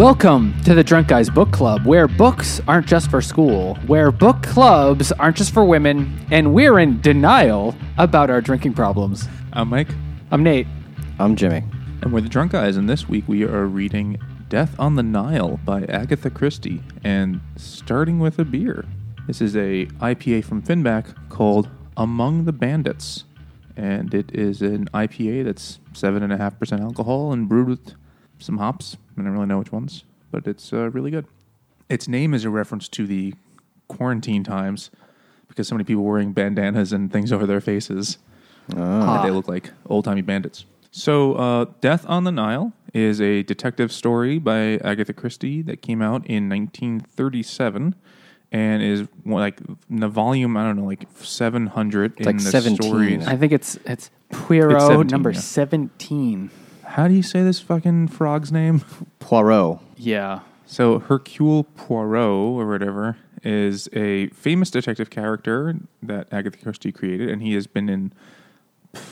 Welcome to the Drunk Guys Book Club, where books aren't just for school, where book clubs aren't just for women, and we're in denial about our drinking problems. I'm Mike, I'm Nate. I'm Jimmy. and we're the Drunk Guys, and this week we are reading Death on the Nile by Agatha Christie, and starting with a beer. This is a IPA from Finback called Among the Bandits, and it is an IPA that's seven and a half percent alcohol and brewed with some hops. I don't really know which ones, but it's uh, really good. Its name is a reference to the quarantine times because so many people were wearing bandanas and things over their faces that they look like old timey bandits. So, uh, Death on the Nile is a detective story by Agatha Christie that came out in 1937 and is like in the volume, I don't know, like 700 in like the 17. stories. I think it's it's Poirot It's 17, number yeah. 17. How do you say this fucking frog's name? Poirot. Yeah. So Hercule Poirot or whatever is a famous detective character that Agatha Christie created, and he has been in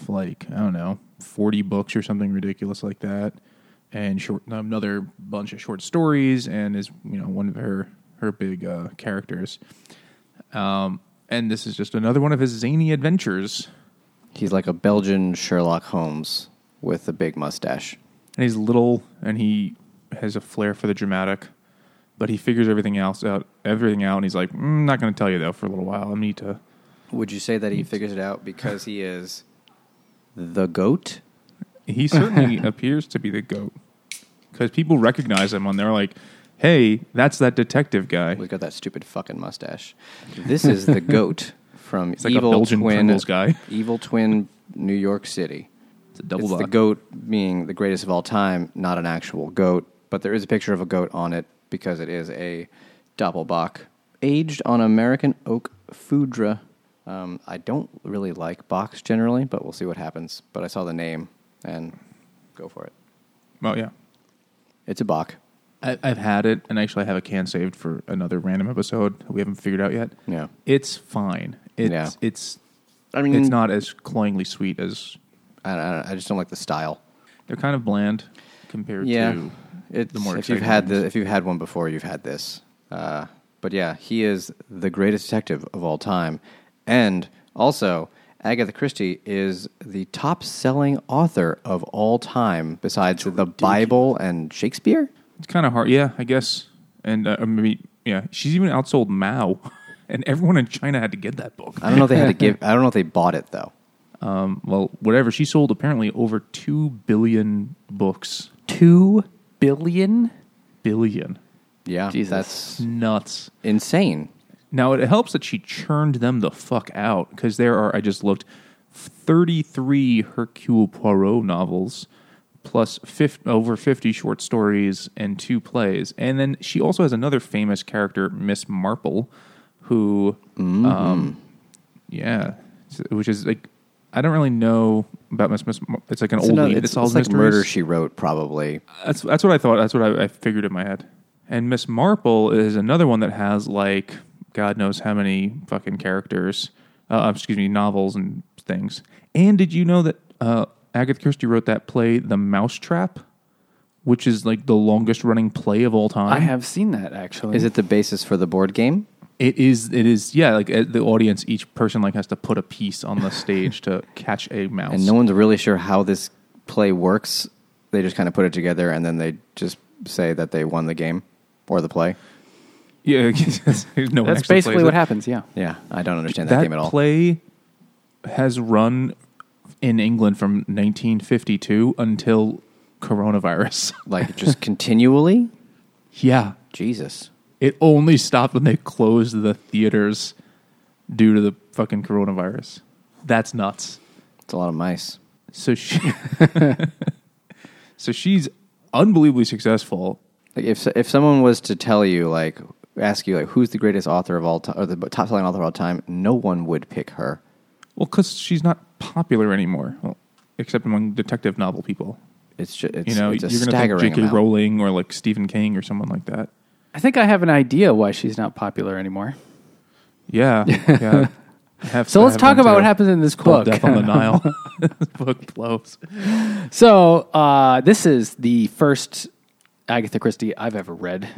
like I don't know forty books or something ridiculous like that, and short another bunch of short stories, and is you know one of her her big uh, characters. Um, and this is just another one of his zany adventures. He's like a Belgian Sherlock Holmes with a big mustache. And he's little, and he has a flair for the dramatic, but he figures everything else out. Everything out, and he's like, mm, "Not going to tell you though for a little while. I need to." Would you say that he figures it out because he is the goat? He certainly appears to be the goat because people recognize him and they're like, "Hey, that's that detective guy." We've got that stupid fucking mustache. This is the goat from It's like a Evil Belgian Twin guy. Evil Twin New York City. It's a double it's the goat being the greatest of all time, not an actual goat, but there is a picture of a goat on it because it is a Doppelbock aged on American oak foudre. Um, I don't really like bocks generally, but we'll see what happens. But I saw the name and go for it. Oh yeah, It's a bock. I, I've had it, and actually I have a can saved for another random episode we haven't figured out yet. Yeah. It's fine. It's Yeah. it's I mean, it's not as cloyingly sweet as I, I, I just don't like the style. they're kind of bland compared Yeah, to it's, the more if you've had the if you've had one before, you've had this. Uh, but yeah, he is the greatest detective of all time, and also Agatha Christie is the top-selling author of all time, besides the Bible and Shakespeare. It's kind of hard, yeah, I guess. And uh, maybe, yeah, she's even outsold Mao, and everyone in China had to get that book. I don't know if they had to give. I don't know if they bought it though. Um, well, whatever. She sold apparently over two billion books. Two billion? Billion, Yeah, Jesus. that's nuts. insane. Now it helps that she churned them the fuck out because there are. I just looked, thirty-three Hercule Poirot novels, plus 50, over fifty short stories and two plays, and then she also has another famous character, Miss Marple, who, um, yeah, which is like. I don't really know about Miss Miss. Mar- It's like an It's, old another, lady it's, that solves it's like mysteries. Murder She Wrote, probably. That's that's what I thought. That's what I, I figured in my head. And Miss Marple is another one that has like God knows how many fucking characters. Uh, excuse me, novels and things. And did you know that uh, Agatha Christie wrote that play, The Mousetrap, which is like the longest running play of all time? I have seen that actually. Is it the basis for the board game? It is. It is. Yeah, like uh, the audience, each person like has to put a piece on the stage to catch a mouse. and no one's really sure how this play works. They just kind of put it together and then they just say that they won the game or the play. yeah, no one That's basically what it. happens, yeah. Yeah, I don't understand that, that game at all. play has run in England from 1952 until coronavirus. like just continually. yeah, Jesus, it only stopped when they closed the theaters due to the fucking coronavirus. That's nuts. it's a lot of mice. So she, so she's unbelievably successful. Like if if someone was to tell you like ask you like who's the greatest author of all time or the top selling author of all time, no one would pick her. Well, because she's not popular anymore, well, except among detective novel people. It's just it's, You know, it's you're going to think J.K. amount. Rowling or like Stephen King or someone like that. I think I have an idea why she's not popular anymore. Yeah, yeah. Have- So I let's have talk about what happens in this called book. Death on the Nile. This book blows. So uh, this is the first Agatha Christie I've ever read.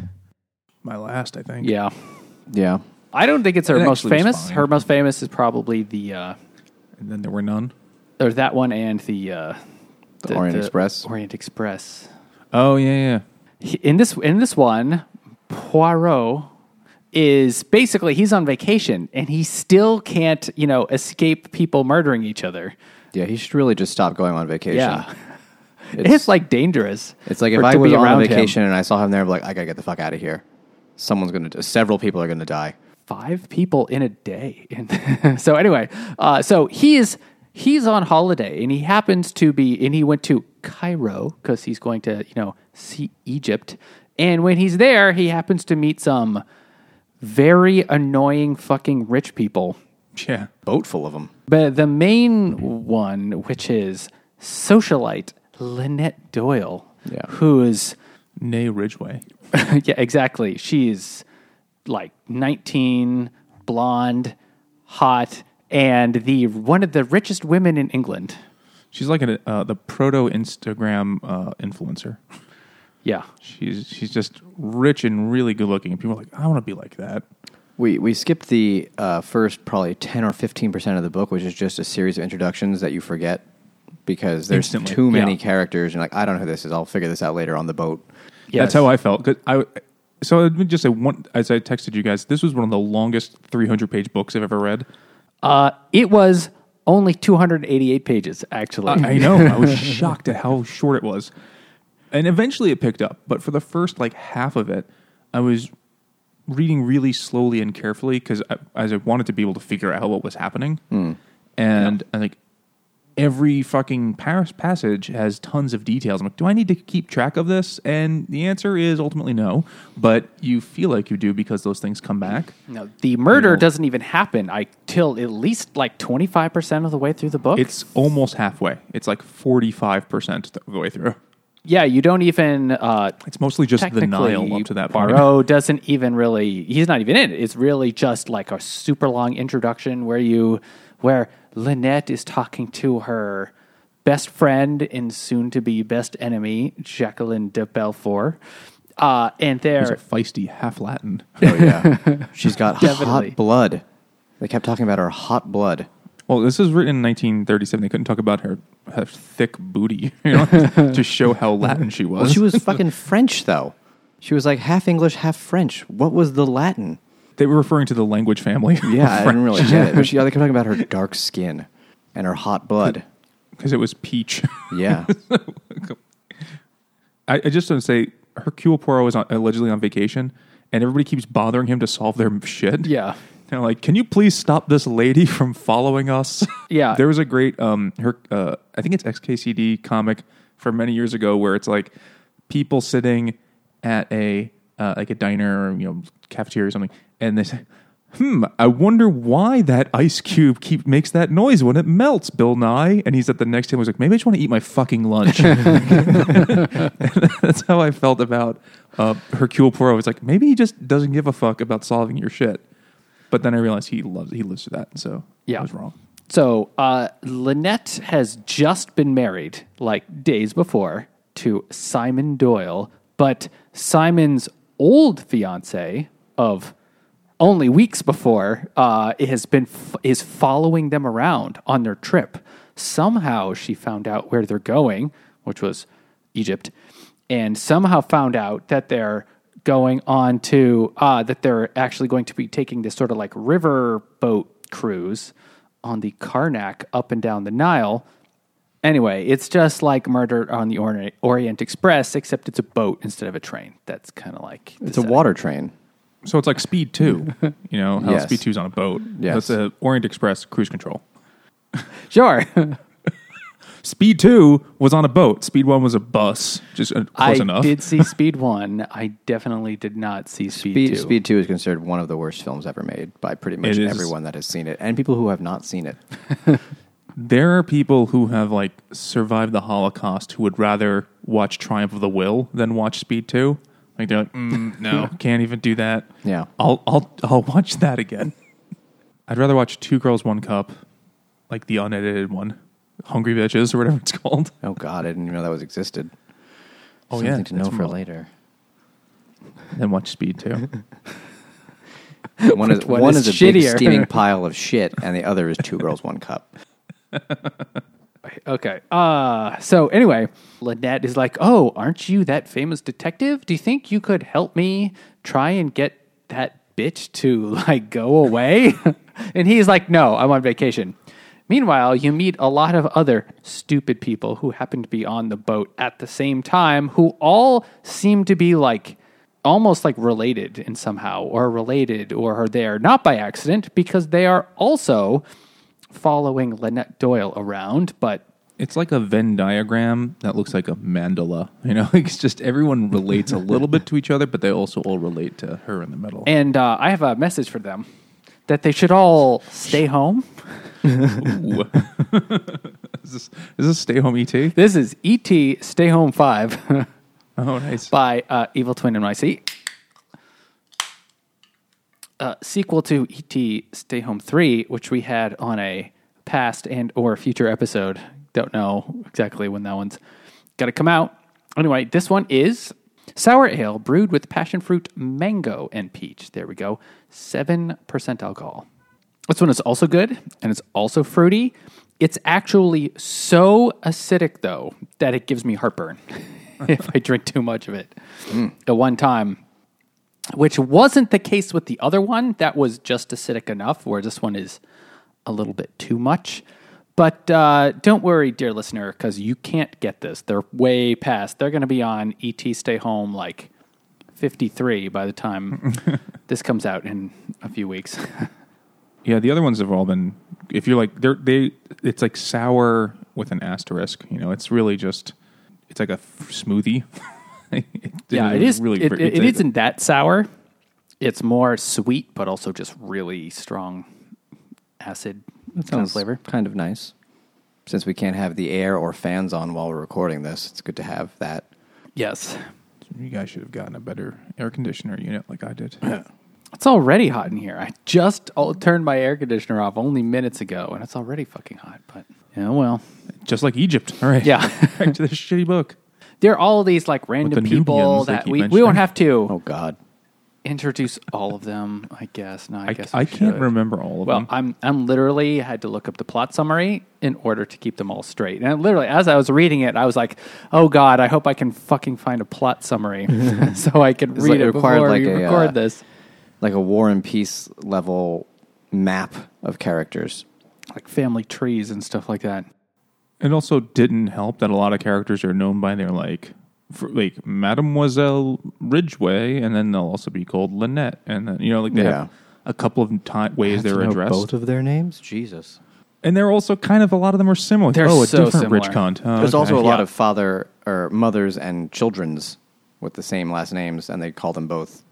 My last, I think. Yeah. Yeah. I don't think it's her It most actually was famous. fine. Her most famous is probably the uh, And then there were none. or that one and the uh, The Orient Express? Orient Express. Oh yeah, yeah. He- In this in this one, Poirot is basically he's on vacation and he still can't you know escape people murdering each other. Yeah, he should really just stop going on vacation. Yeah, It's, it's, like dangerous. it's like if I was on around him. vacation and I saw him there, I'd be like, I gotta get the fuck out of here. Someone's gonna, several people are gonna die. five people in a day. So anyway, uh, so he is he's on holiday and he happens to be and he went to Cairo because he's going to you know see Egypt. And when he's there, he happens to meet some very annoying fucking rich people. Yeah. Boat full of them. But the main one, which is socialite Lynette Doyle, Yeah. who is née Ridgeway. yeah, exactly. She's like 19, blonde, hot, and the one of the richest women in England. She's like a, uh, the proto Instagram uh, influencer. Yeah. She's she's just rich and really good looking, and people are like, I want to be like that. We we skipped the uh, first probably ten or fifteen percent of the book, which is just a series of introductions that you forget because there's Instantly. too many Yeah. characters. And like, I don't know who this is. I'll figure this out later on the boat. Yes. That's how I felt. 'Cause I so let me just say one as I texted you guys. This was one of the longest 300 page books I've ever read. Uh, it was only 288 pages, actually. I know. I was shocked at how short it was. And eventually it picked up. But for the first like half of it, I was reading really slowly and carefully because I, as I wanted to be able to figure out what was happening. Hmm. And I like every fucking Paris passage has tons of details. I'm like, do I need to keep track of this? And the answer is ultimately no. But you feel like you do because those things come back. no, the murder You know- doesn't even happen I, till at least like 25% of the way through the book. It's almost halfway. It's like 45% of the way through. Yeah, you don't even. Uh, It's mostly just the Nile up to that point. Poirot doesn't even really. He's not even in it. It's really just like a super long introduction where you, where Lynette is talking to her best friend and soon to be best enemy, Jacqueline de Bellefort, uh, and He's a they're feisty half Latin. Oh yeah, she's got hot blood. They kept talking about her hot blood. Well, this was written in 1937. They couldn't talk about her, her thick booty, you know, to show how Latin she was. Well, she was fucking French though. She was like half English, half French. What was the Latin? They were referring to the language family. Yeah, I didn't really get it. But she, they kept talking about her dark skin and her hot blood. because it was peach. Yeah, I, I just want to say, Hercule Poirot is on, allegedly on vacation, and everybody keeps bothering him to solve their shit. yeah, Like, "Can you please stop this lady from following us?" Yeah. there was a great, um, her, uh, I think it's XKCD comic from many years ago where it's like people sitting at a uh, like a diner or you know cafeteria or something, and they say. Hmm, I wonder why that ice cube keep makes that noise when it melts, Bill Nye. And he's at the next table. He's like, maybe I just want to eat my fucking lunch. That's how I felt about uh, Hercule Poirot. It's like maybe he just doesn't give a fuck about solving your shit. But then I realized he loves he lives for that, so Yeah. I was wrong. So uh, Lynette has just been married, like days before, to Simon Doyle, but Simon's old fiance of only weeks before uh, has been f- is following them around on their trip. Somehow she found out where they're going, which was Egypt, and somehow found out that they're going on to uh, that they're actually going to be taking this sort of like river boat cruise on the Karnak up and down the Nile. Anyway, it's just like Murder on the Ori- Orient Express, except it's a boat instead of a train. That's kind of like it's a water train. So it's like Speed Two, you know how Yes. Speed Two's on a boat. Yes. That's a Orient Express cruise control. Sure, Speed Two was on a boat. Speed One was a bus. Just uh, I close enough. did see Speed One. I definitely did not see Speed, Speed, Two. Speed Two is considered one of the worst films ever made by pretty much It is. everyone that has seen it, and people who have not seen it. There are people who have like survived the Holocaust who would rather watch Triumph of the Will than watch Speed Two. Like they're like, mm, no, can't even do that. Yeah. I'll I'll I'll watch that again. I'd rather watch Two Girls One Cup, like the unedited one, Hungry Bitches or whatever it's called. Oh God, I didn't even know that was existed. Oh, Something yeah, to know for mo- later. then watch Speed too. One is Which one one is is, a big shittier? steaming pile of shit, and the other is two girls, one cup. Okay. Uh so anyway, Lynette is like, "Oh, aren't you that famous detective? Do you think you could help me try and get that bitch to like go away?" and he's like, "No, I'm on vacation." Meanwhile, you meet a lot of other stupid people who happen to be on the boat at the same time who all seem to be like almost like related in somehow or related or are there not by accident because they are also following Lynette Doyle around, but It's like a Venn diagram that looks like a mandala. You know, it's just everyone relates a little bit to each other, but they also all relate to her in the middle. And uh, I have a message for them that they should all stay home. Ooh. is this is this Stay Home ET? This is E.T. Stay Home 5 Oh, nice. by uh, Evil Twin NYC. Uh, sequel to E.T. Stay Home 3, which we had on a past and or future episode. Don't know exactly when that one's got to come out. Anyway, this one is sour ale brewed with passion fruit, mango, and peach. There we go. 7% alcohol. This one is also good and it's also fruity. It's actually so acidic though that it gives me heartburn if I drink too much of it. At one time, which wasn't the case with the other one. That was just acidic enough, where this one is a little bit too much. But uh, don't worry, dear listener, because you can't get this. They're way past. They're going to be on ET Stay Home like 53 by the time this comes out in a few weeks. Yeah, the other ones have all been. If you're like they're they, it's like sour with an asterisk. You know, it's really just. It's like a f- smoothie. It- yeah, it is. really. it, it's it, a- it isn't that sour. It's more sweet, but also just really strong acid kind of flavor. kind of nice. Since we can't have the air or fans on while we're recording this, it's good to have that. Yes. You guys should have gotten a better air conditioner unit like I did. It's already hot in here. I just all, turned my air conditioner off only minutes ago, and it's already fucking hot. But yeah, well, Just like Egypt. All right. Yeah. Back to this shitty book. there are all these like random the people Nubians they that keep we, we mentioning. won't have to Oh God, introduce all of them. I guess. No, I, I, guess we I can't should. remember all of Well, them. I'm I'm literally had to look up the plot summary in order to keep them all straight. And literally, as I was reading it, I was like, "Oh God, I hope I can fucking find a plot summary so I can read like- it it required before like we a, record uh, this." Like a War and Peace level map of characters. Like family trees and stuff like that. It also didn't help that a lot of characters are known by their like, for, like Mademoiselle Ridgeway, and then they'll also be called Lynette, and then you know like they Yeah. have a couple of ti ways they're addressed, both of their names. Jesus. and they're also kind of a lot of them are similar. They're oh, a so different similar. rich cunt. Oh, There's okay. also a lot Yeah. of father or mothers and children's with the same last names, and they call them both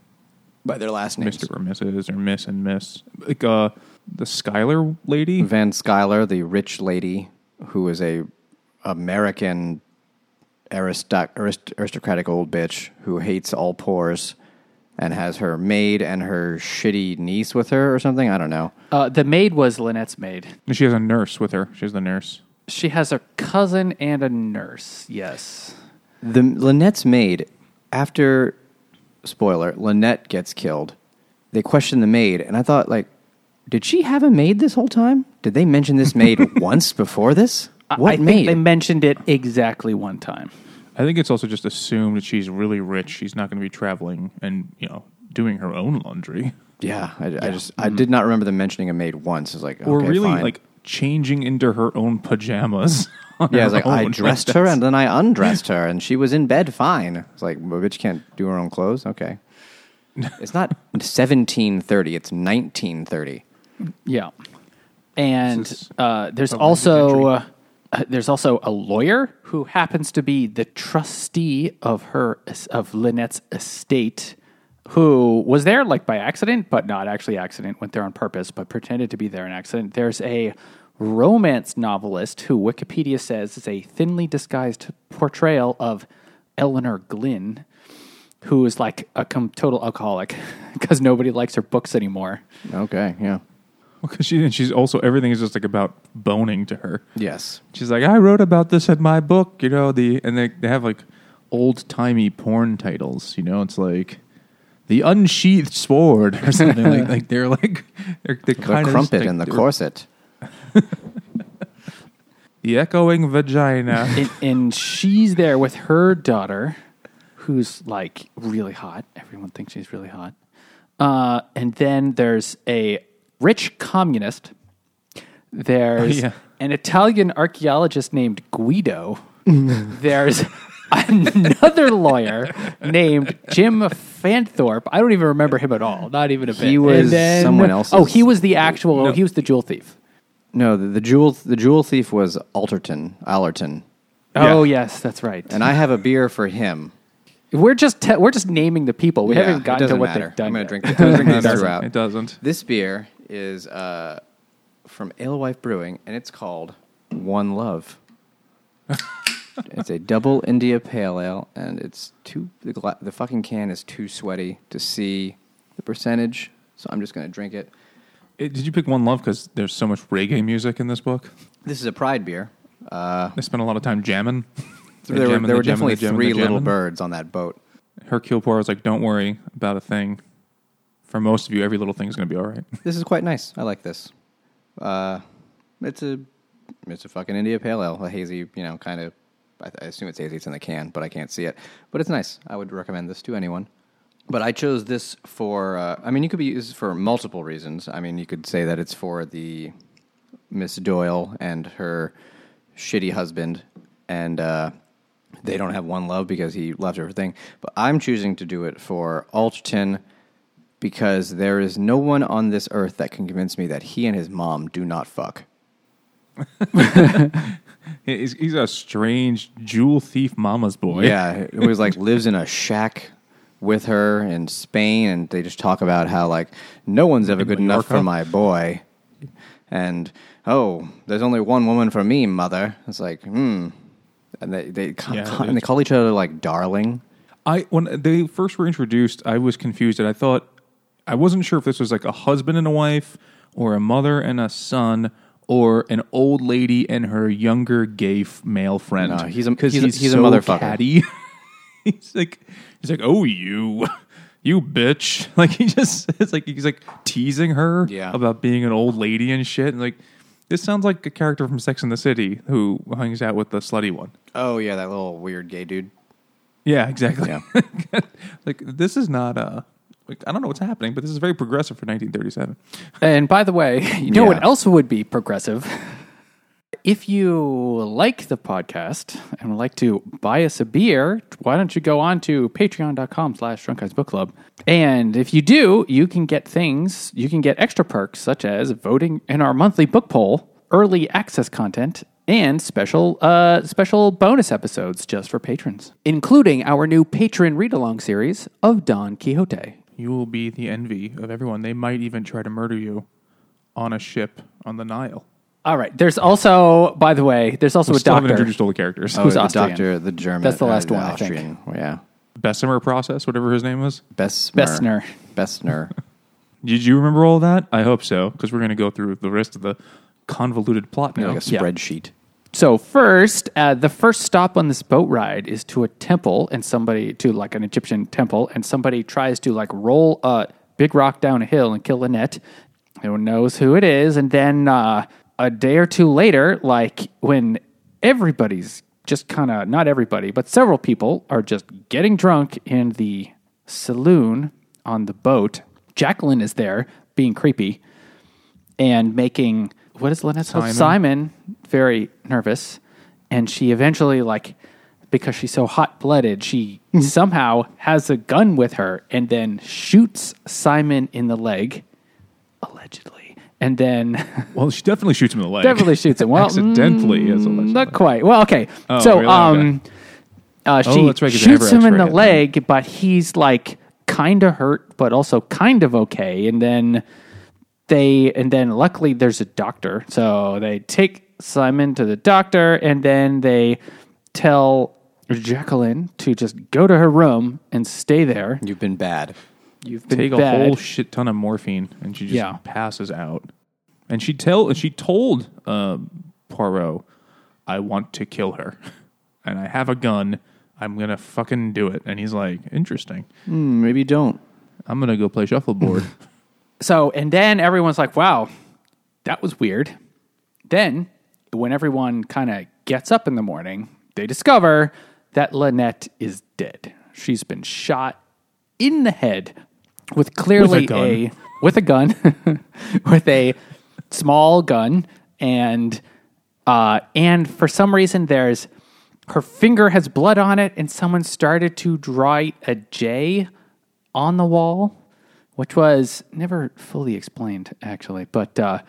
by their last names. Mr. or Mrs. or Miss and Miss, like uh, the Skylar lady. Van Schuyler, the rich lady who is a American aristoc- arist- aristocratic old bitch who hates all pores and has her maid and her shitty niece with her or something. I don't know. Uh, the maid was Lynette's maid. She has a nurse with her. She's the nurse. She has a cousin and a nurse. Yes. The Lynette's maid, after spoiler, Lynette gets killed. They question the maid, and I thought, like, did she have a maid this whole time? Did they mention this maid once before this? What I maid? think they mentioned it exactly one time. I think it's also just assumed that she's really rich. She's not going to be traveling and you know doing her own laundry, yeah, I, I just I did not remember them mentioning a maid once. It's like, or okay, really fine. like changing into her own pajamas. on yeah, her it's like I dressed her and then I undressed her, and she was in bed fine. It's like, well, bitch can't do her own clothes. Okay, it's not seventeen thirty; it's nineteen thirty. Yeah. And uh, there's also uh, uh, there's also a lawyer who happens to be the trustee of her of Lynette's estate, who was there like by accident, but not actually accident. Went there on purpose, but pretended to be there in accident. There's a romance novelist who Wikipedia says is a thinly disguised portrayal of Elinor Glyn, who is like a com- total alcoholic because nobody likes her books anymore. Okay, yeah, because she and she's also everything is just like about boning to her. yes, She's like, I wrote about this in my book, you know the and they they have like old timey porn titles. You know, it's like the unsheathed sword or something like like they're like they're, they're The kind of crumpet and the corset. The echoing vagina. and, and she's there with her daughter, who's like really hot. Everyone thinks she's really hot. Uh, and then there's a rich communist. There's yeah. an Italian archaeologist named Guido. there's another lawyer named Jim Fanthorp. I don't even remember him at all. Not even a bit. He was someone else. Oh, he was the actual. No. He was the jewel thief. No, the, the jewel the jewel thief was Alterton, Allerton, Oh Yeah. yes, that's right. and I have a beer for him. We're just te- we're just naming the people. We Yeah, haven't it gotten to doesn't what matter. they've done. I'm gonna yet. drink. I'm gonna drink it this doesn't. throughout. It doesn't. This beer is uh, from Alewife Brewing, and it's called One Love. it's a double India Pale Ale, and it's too the, gla- the fucking can is too sweaty to see the percentage. So I'm just gonna drink it. Eh, Did you pick One Love because there's so much reggae music in this book? This is a Pride beer. Uh, They spent a lot of time jamming. They're there were, jamming, there were they're jamming, definitely they're jamming, three they're little jamming. birds on that boat. Hercule Poirot was like, "Don't worry about a thing. For most of you, every little thing is going to be all right." This is quite nice. I like this. Uh, it's a it's a fucking India Pale Ale, a hazy, you know, kind of. I, I assume it's hazy. It's in the can, but I can't see it. But it's nice. I would recommend this to anyone. But I chose this for. Uh, I mean, you could be used for multiple reasons. I mean, you could say that it's for the Miss Doyle and her shitty husband, and uh, they don't have one love because he left everything. But I'm choosing to do it for Alterton because there is no one on this earth that can convince me that he and his mom do not fuck. He's, he's a strange jewel thief mama's boy. Yeah, who was like lives in a shack with her in Spain, and they just talk about how like no one's ever In good enough for my boy, and oh, there's only one woman for me, mother. It's like hmm, and they they ca- Yeah, ca- it and they call each other like darling. I when they first were introduced, I was confused, and I thought I wasn't sure if this was like a husband and a wife, or a mother and a son, or an old lady and her younger gay f- male friend. No, he's a- he's a- he's a motherfucker. catty. he's like he's like oh you. You bitch! Like he just, it's like he's like teasing her Yeah. about being an old lady and shit. And like this sounds like a character from Sex and the City who hangs out with the slutty one. Oh yeah, that little weird gay dude. Yeah, exactly. Like this is not uh like I don't know what's happening, but this is very progressive for 1937. And by the way, you know Yeah. what else would be progressive? If you like the podcast and would like to buy us a beer, why don't you go on to patreon.com slash drunk guys book club. And if you do, you can get things, you can get extra perks such as voting in our monthly book poll, early access content, and special uh, special bonus episodes just for patrons, including our new patron read along series of Don Quixote. You will be the envy of everyone. They might even try to murder you on a ship on the Nile. All right. There's also, by the way, there's also We a still haven't doctor. introduced all the characters. Oh, Who's the Austrian? doctor, the German. That's the last uh, one, I think. Austrian. Yeah, Bessemer process, whatever his name was. Bessner. Bessner. Bessner. Did you remember all that? I hope so, because we're going to go through the rest of the convoluted plot now. like a Yeah. spreadsheet. So first, uh, the first stop on this boat ride is to a temple, and somebody to like an Egyptian temple, and somebody tries to like roll a big rock down a hill and kill Lynette. No one knows who it is, and then uh, a day or two later, like when everybody's just kind of not everybody, but several people are just getting drunk in the saloon on the boat. Jacqueline is there being creepy and making what is Lynette's Simon. Simon. Very nervous, and she eventually like because she's so hot blooded, she mm-hmm. somehow has a gun with her and then shoots Simon in the leg, allegedly, and then Well, she definitely shoots him in the leg. definitely shoots him. Well, accidentally, as mm, allegedly. not quite. Well, okay, Oh, so really? um, uh, she Oh, that's right, 'cause they shoots never him in the x-rayed it. leg, but he's like kind of hurt, but also kind of okay, and then they and then luckily there's a doctor so they take simon to the doctor and then they tell jacqueline to just go to her room and stay there You've been bad. You've been Take a whole shit ton of morphine, and she just Yeah. passes out. And she tell she told uh, Poirot, "I want to kill her, and I have a gun. I'm gonna fucking do it." And he's like, "Interesting." Hmm, maybe don't. I'm gonna go play shuffleboard. So, and then everyone's like, wow, that was weird. Then, when everyone kind of gets up in the morning, they discover that Lynette is dead. She's been shot in the head with clearly gun. a, with a gun, with a small gun, and uh, and for some reason there's her finger has blood on it, and someone started to draw a J on the wall, which was never fully explained actually, but. Uh,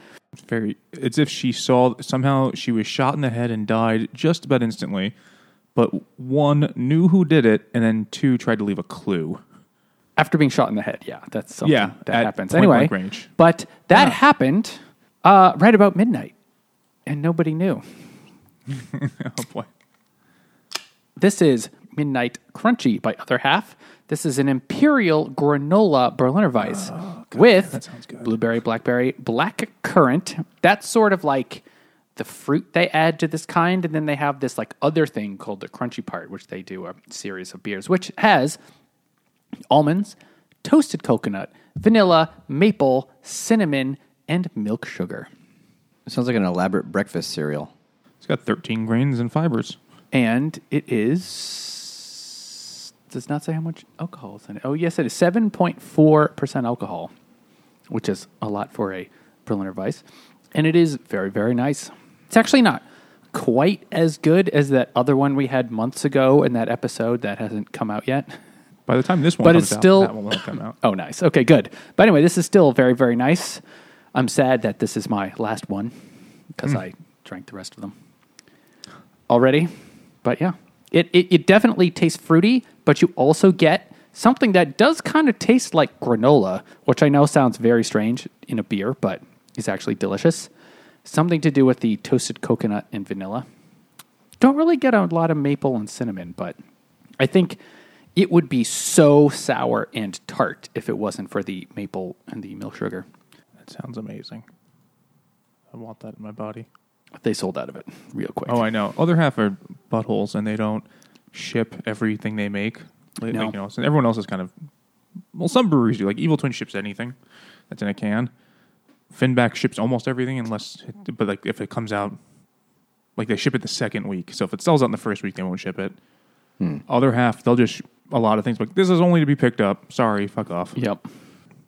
very. It's if she saw somehow she was shot in the head and died just about instantly, but one knew who did it, and then two tried to leave a clue. After being shot in the head, yeah, that's something Yeah, that at happens. point Anyway, range. but that happened uh, right about midnight, and nobody knew. Oh boy. This is Midnight Crunchee by Other Half. This is an Imperial Granola Berliner Weisse with that sounds good. blueberry, blackberry, black currant. That's sort of like the fruit they add to this kind, and then they have this like other thing called the crunchy part, which they do a series of beers, which has almonds, toasted coconut, vanilla, maple, cinnamon, and milk sugar. It sounds like an elaborate breakfast cereal. It's got 13 grains and fibers. and it is does not say how much alcohol is in it. Oh yes, it is seven point four percent alcohol, which is a lot for a Berliner Weisse, and it is very very nice. It's actually not quite as good as that other one we had months ago in that episode that hasn't come out yet. By the time this one But comes it's still- out, that one will come out. Oh, nice. Okay, good. But anyway, this is still very very nice. I'm sad that this is my last one because hmm. I drank the rest of them already. But yeah, it, it, it definitely tastes fruity, but you also get something that does kind of taste like granola, which I know sounds very strange in a beer, but is actually delicious. Something to do with the toasted coconut and vanilla. Don't really get a lot of maple and cinnamon, but I think it would be so sour and tart if it wasn't for the maple and the milk sugar. That sounds amazing. I want that in my body. They sold out of it real quick. Oh, I know. Other half are buttholes, and they don't ship everything they make. Like, No. you know, so everyone else is kind of. Well, some breweries do. Like Evil Twin ships anything that's in a can. Finback ships almost everything, unless, it, but like if it comes out, like they ship it the second week. So if it sells out in the first week, they won't ship it. Hmm. Other half, they'll just a lot of things like this is only to be picked up. Sorry, fuck off. Yep.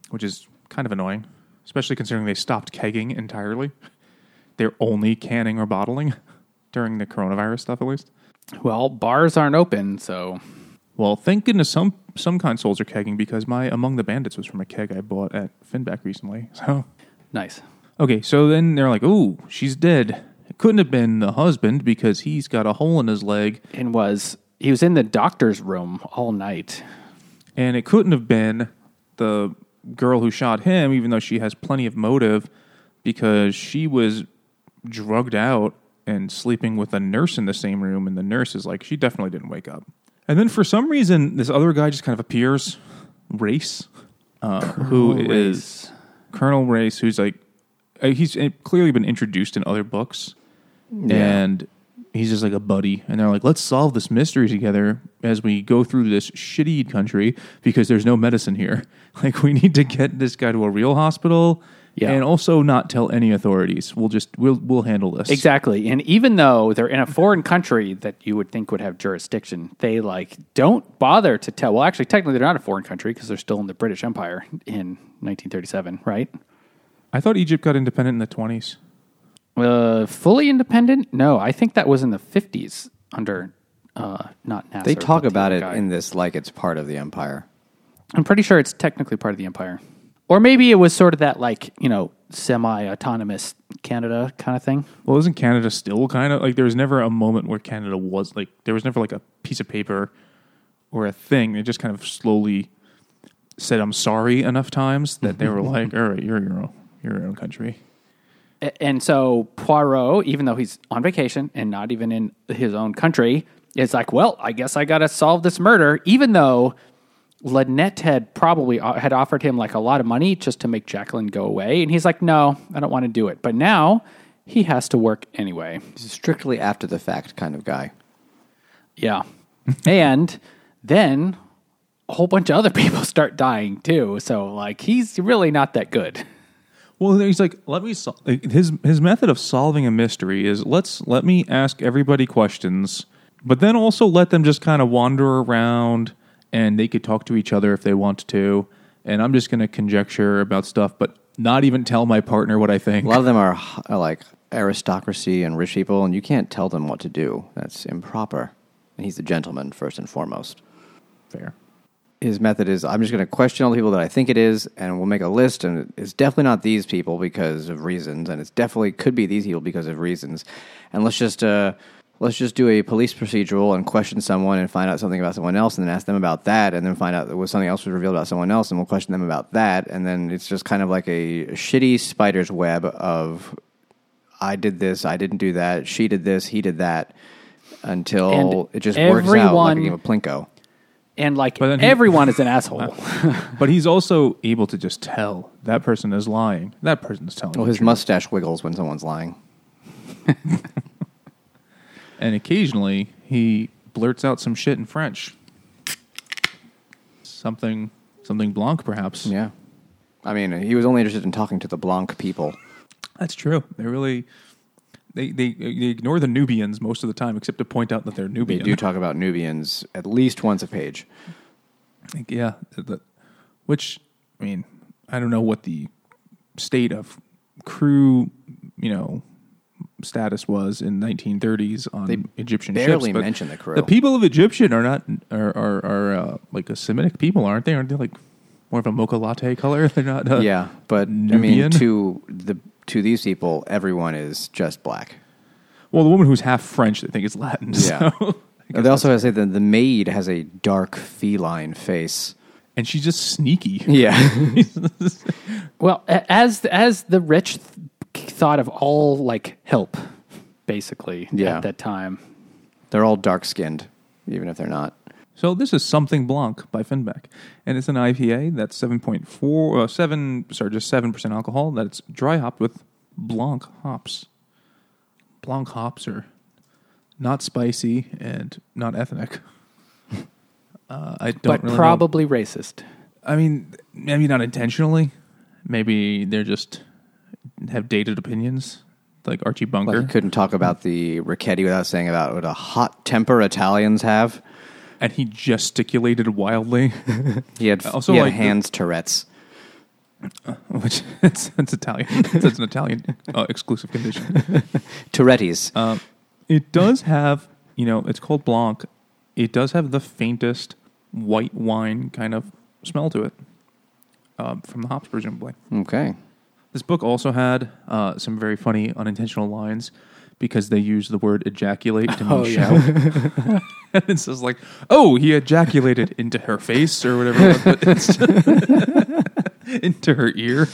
which is kind of annoying, especially considering they stopped kegging entirely. They're only canning or bottling during the coronavirus stuff, at least. Well, bars aren't open, so Well, thank goodness some some consoles are kegging because my Among the Bandits was from a keg I bought at Finback recently. So nice. okay, so then they're like, "Ooh, she's dead." It couldn't have been the husband because he's got a hole in his leg, And was he was in the doctor's room all night. and it couldn't have been the girl who shot him, even though she has plenty of motive because she was drugged out and sleeping with a nurse in the same room, and the nurse is like, she definitely didn't wake up. And then for some reason, this other guy just kind of appears, Race, uh, who is Colonel Race, who's like, uh, he's uh, clearly been introduced in other books, and he's just like a buddy. And they're like, let's solve this mystery together as we go through this shitty country because there's no medicine here. Like, we need to get this guy to a real hospital. Yeah. And also not tell any authorities. We'll just we'll we'll handle this. Exactly. And even though they're in a foreign country that you would think would have jurisdiction, they like don't bother to tell. Well, actually, technically, they're not a foreign country because they're still in the British Empire in 1937, right? I thought Egypt got independent in the twenties. Uh, fully independent? No, I think that was in the 50s under uh, not Nasser. They talk about it guy. in this like it's part of the empire. I'm pretty sure it's technically part of the empire. Or maybe it was sort of that like, you know, semi-autonomous Canada kind of thing. Well, isn't Canada still kind of like there was never a moment where Canada was like there was never like a piece of paper or a thing. They just kind of slowly said I'm sorry enough times that they were like, all right, you're your own, you're your own country. And so Poirot, even though he's on vacation and not even in his own country, is like, well, I guess I got to solve this murder, even though Lynette had probably uh, had offered him like a lot of money just to make Jacqueline go away, and he's like, no, I don't want to do it. But now he has to work anyway. He's a strictly after the fact kind of guy. Yeah. and then a whole bunch of other people start dying too. So like he's really not that good. Well, he's like, let me. Sol- his his method of solving a mystery is let's let me ask everybody questions, but then also let them just kind of wander around, and they could talk to each other if they want to. And I'm just going to conjecture about stuff, but not even tell my partner what I think. A lot of them are, are like aristocracy and rich people, and you can't tell them what to do. That's improper. And he's a gentleman first and foremost. Fair. His method is I'm just going to question all the people that I think it is, and we'll make a list. And it's definitely not these people because of reasons, and it's definitely could be these people because of reasons. And let's just uh, let's just do a police procedural and question someone and find out something about someone else, and then ask them about that, and then find out that was something else was revealed about someone else, and we'll question them about that, and then it's just kind of like a shitty spider's web of I did this, I didn't do that, she did this, he did that, until And it just works out like a game of plinko. And like But then he- everyone is an asshole. But he's also able to just tell that person is lying. That person's telling. Well, the his truth. mustache wiggles when someone's lying. and occasionally he blurts out some shit in French. Something, something blanc, perhaps. Yeah. I mean, he was only interested in talking to the Blanc people. That's true. They really they, they they ignore the Nubians most of the time, except to point out that they're Nubians. They do talk about Nubians at least once a page. Like, yeah, the, which I mean, I don't know what the state of crew, you know, status was in 1930s on They Egyptian barely ships. but mention the crew. The people of Egyptian are not are are, are uh, like a Semitic people, aren't they? Aren't they like more of a mocha latte color? They're not. Uh, yeah, but I Nubian? mean, to the to these people, everyone is just black. Well, the woman who's half French, they think, is Latin. Yeah. So, They also have to say that the maid has a dark feline face. and she's just sneaky. Yeah, well, as as the rich th- thought of all like help, basically Yeah. at that time. they're all dark skinned, even if they're not. So this is Something Blanc by Finback, and it's an IPA that's seven point four, uh, seven, sorry, just seven percent alcohol. That's dry hopped with Blanc hops. Blanc hops are not spicy and not ethnic. Uh, I don't but really know- probably racist. I mean, maybe not intentionally. Maybe they're just have dated opinions, like Archie Bunker. Like, he couldn't talk about the Richetti without saying about what a hot temper Italians have. And he gesticulated wildly, He had, Also, like, hands Tourette's. which it's, it's Italian. It's an Italian uh, exclusive condition. Tourette's. Um, it does have, you know, it's called Blanc. It does have the faintest white wine kind of smell to it um, from the hops, presumably. okay. This book also had uh, some very funny unintentional lines because they use the word ejaculate to mean Oh, shout. and it's just like, oh, he ejaculated into her face or whatever, it was, but it's into her ear.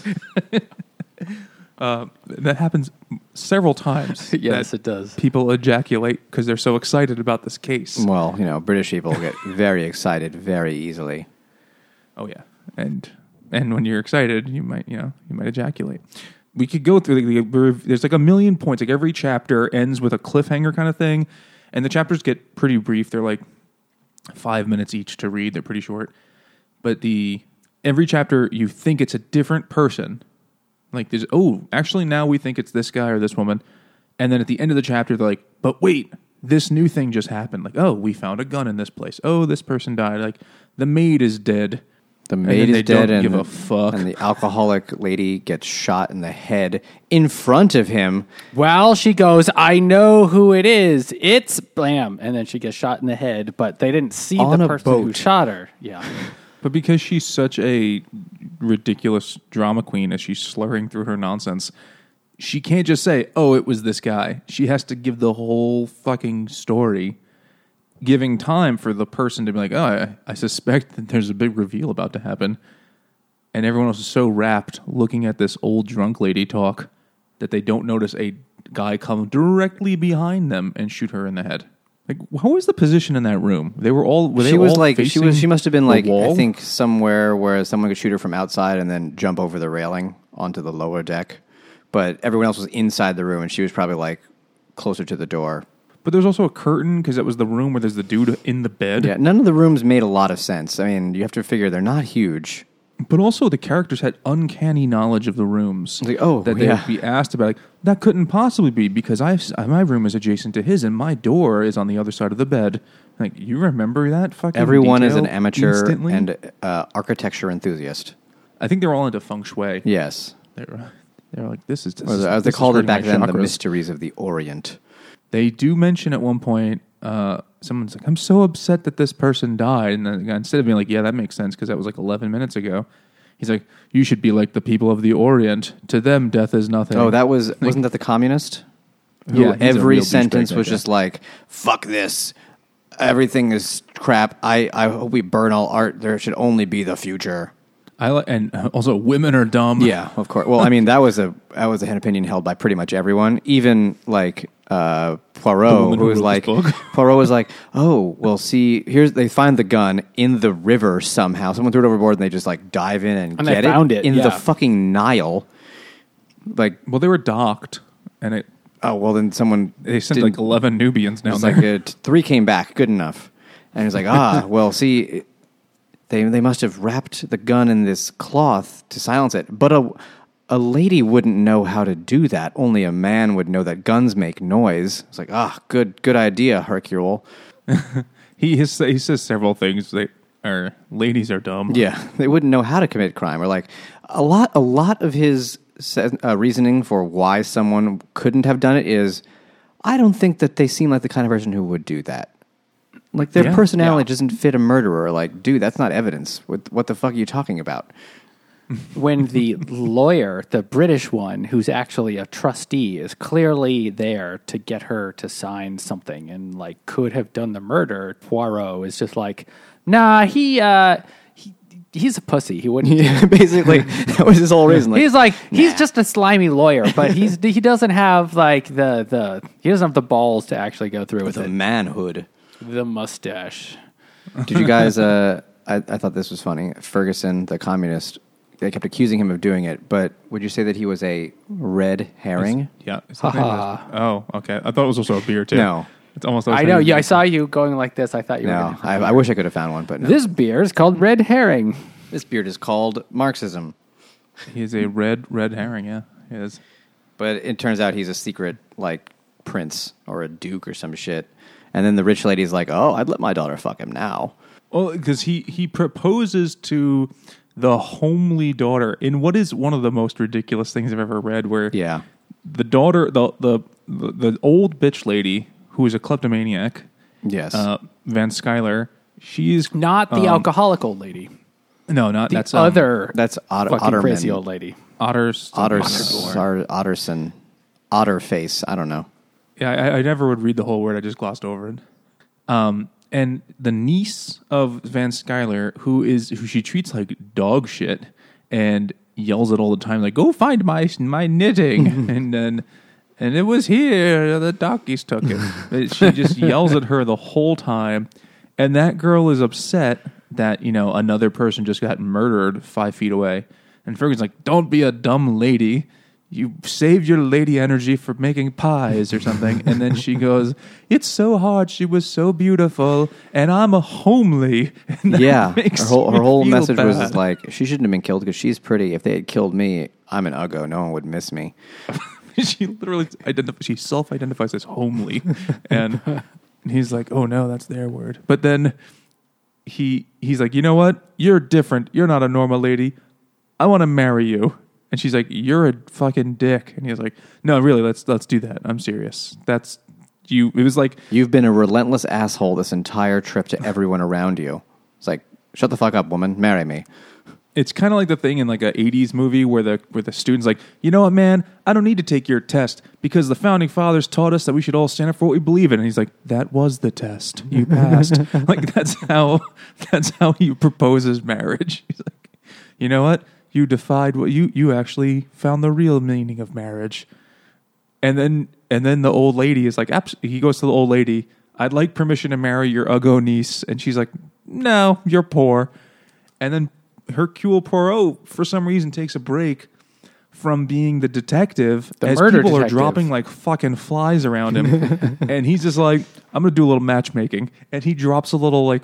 uh, that happens several times. Yes, it does. People ejaculate because they're so excited about this case. Well, you know, British people get very excited very easily. Oh yeah, and and when you're excited, you might you know you might ejaculate. We could go through. The, there's like a million points. Like every chapter ends with a cliffhanger kind of thing, and the chapters get pretty brief. They're like five minutes each to read. They're pretty short, but the every chapter you think it's a different person. Like there's oh actually now we think it's this guy or this woman, and then at the end of the chapter they're like, but wait, this new thing just happened. Like oh we found a gun in this place. Oh this person died. Like the maid is dead. The maid then is they dead, don't and give the, a fuck. and the alcoholic lady gets shot in the head in front of him. Well, she goes, I know who it is. It's blam. And then she gets shot in the head, but they didn't see On the a person who boat. shot her. Yeah. But because she's such a ridiculous drama queen as she's slurring through her nonsense, she can't just say, "Oh, it was this guy." She has to give the whole fucking story, giving time for the person to be like, "Oh, I, I suspect that there's a big reveal about to happen," and everyone else is so rapt looking at this old drunk lady talk that they don't notice a guy come directly behind them and shoot her in the head. Like, what was the position in that room? They were all. Were they she was all like she was she must have been like I think somewhere where someone could shoot her from outside and then jump over the railing onto the lower deck. But everyone else was inside the room and she was probably like closer to the door. But there's also a curtain because that was the room where there's the dude in the bed. Yeah, none of the rooms made a lot of sense. I mean, you have to figure they're not huge. But also the characters had uncanny knowledge of the rooms. Like, oh, that they yeah. would be asked about. Like that couldn't possibly be because I my room is adjacent to his and my door is on the other side of the bed. Like you remember that fucking. Everyone is an amateur instantly? and uh, architecture enthusiast. I think they're all into feng shui. Yes. They're they're like this is. This is as they called it back then, the mysteries of the Orient. They do mention at one point, uh, someone's like, "I'm so upset that this person died," and then instead of being like, "Yeah, that makes sense," because that was like 11 minutes ago, he's like, "You should be like the people of the Orient. To them, death is nothing." Oh, that was wasn't that the communist? Who Yeah, every sentence was just like, "Fuck this." Everything is crap. I, I hope we burn all art. There should only be the future. I like, and also women are dumb. Yeah, of course. Well, I mean, that was a that was an opinion held by pretty much everyone, even like uh, Poirot, who who was like. Poirot was like, "Oh, well, see, here's they find the gun in the river somehow. Someone threw it overboard, and they just like dive in and, And they get found it, in yeah. the fucking Nile." Like, Well, they were docked, and it oh well, then someone they sent like 11 Nubians It down there. like uh, t- three came back, good enough. And he's like, ah, well, see, they they must have wrapped the gun in this cloth to silence it. But a a lady wouldn't know how to do that. Only a man would know that guns make noise. It's like, ah, good good idea, Hercule. he has, he says several things. They are ladies are dumb. Yeah, they wouldn't know how to commit crime. Or like a lot a lot of his uh, reasoning for why someone couldn't have done it is, I don't think that they seem like the kind of person who would do that. Like their Yeah. personality Yeah. doesn't fit a murderer. Like, dude, that's not evidence. What what the fuck are you talking about? when the lawyer, the British one, who's actually a trustee, is clearly there to get her to sign something and like could have done the murder, Poirot is just like, nah, he uh he, he's a pussy. He wouldn't. Yeah, basically, that was his whole reason. Like, he's like he's just a slimy lawyer, but he's he doesn't have like the the he doesn't have the balls to actually go through with with a it. manhood. The mustache. Did you guys? Uh, I, I thought this was funny. Ferguson, the communist, they kept accusing him of doing it. But would you say that he was a red herring? Yeah. is that name Ha is- oh, okay. I thought it was also a beer too. No. It's almost. I know. Yeah, I saw you going like this. I thought you were. No, Gonna, I, I wish I could have found one, but no. this beer is called Red Herring. This beard is called Marxism, He is a red red herring. Yeah, he is. but it turns out he's a secret like prince or a duke or some shit. And then the rich lady's like, "Oh, I'd let my daughter fuck him now." Well, because he he proposes to the homely daughter in what is one of the most ridiculous things I've ever read. Where Yeah, the daughter, the the the, the old bitch lady who is a kleptomaniac, yes, uh, Van Schuyler. She's Not the um, alcoholic old lady. No, not The that's um, other that's Ot- fucking Otterman. crazy old lady. Otters. Otter, Otterbourne. Sar- Otterson, Otterface. I don't know. Yeah, I, I never would read the whole word. I just glossed over it. Um, and the niece of Van Schuyler, who is who she treats like dog shit, and yells at all the time, like "Go find my my knitting," and then and it was here. The donkeys took it. She just yells at her the whole time, and that girl is upset that you know another person just got murdered five feet away. And Ferguson's like, "Don't be a dumb lady." You saved your lady energy for making pies or something. And then she goes, It's so hard. She was so beautiful, and I'm a homely. And yeah, her whole, her whole message was bad. just like she shouldn't have been killed because she's pretty. If they had killed me, I'm an uggo. No one would miss me. she literally identif- she self identifies as homely, and he's like, "Oh no, that's their word." But then he he's like, "You know what? You're different. You're not a normal lady. I want to marry you." And she's like, "You're a fucking dick." And he's like, "No, really, let's let's do that. I'm serious. That's you." It was like You've been a relentless asshole this entire trip to everyone around you. It's like, shut the fuck up, woman. Marry me. it's kind of like the thing in like a 80s movie where the where the students like you know what man i don't need to take your test because the founding fathers taught us that we should all stand up for what we believe in and he's like that was the test you passed like that's how that's how he proposes marriage he's like you know what you defied what you you actually found the real meaning of marriage and then and then the old lady is like he goes to the old lady i'd like permission to marry your uggo niece and she's like no you're poor and then hercule poirot for some reason takes a break from being the detective The as people are dropping like fucking flies around him. and he's just like, I'm going to do a little matchmaking. And he drops a little like,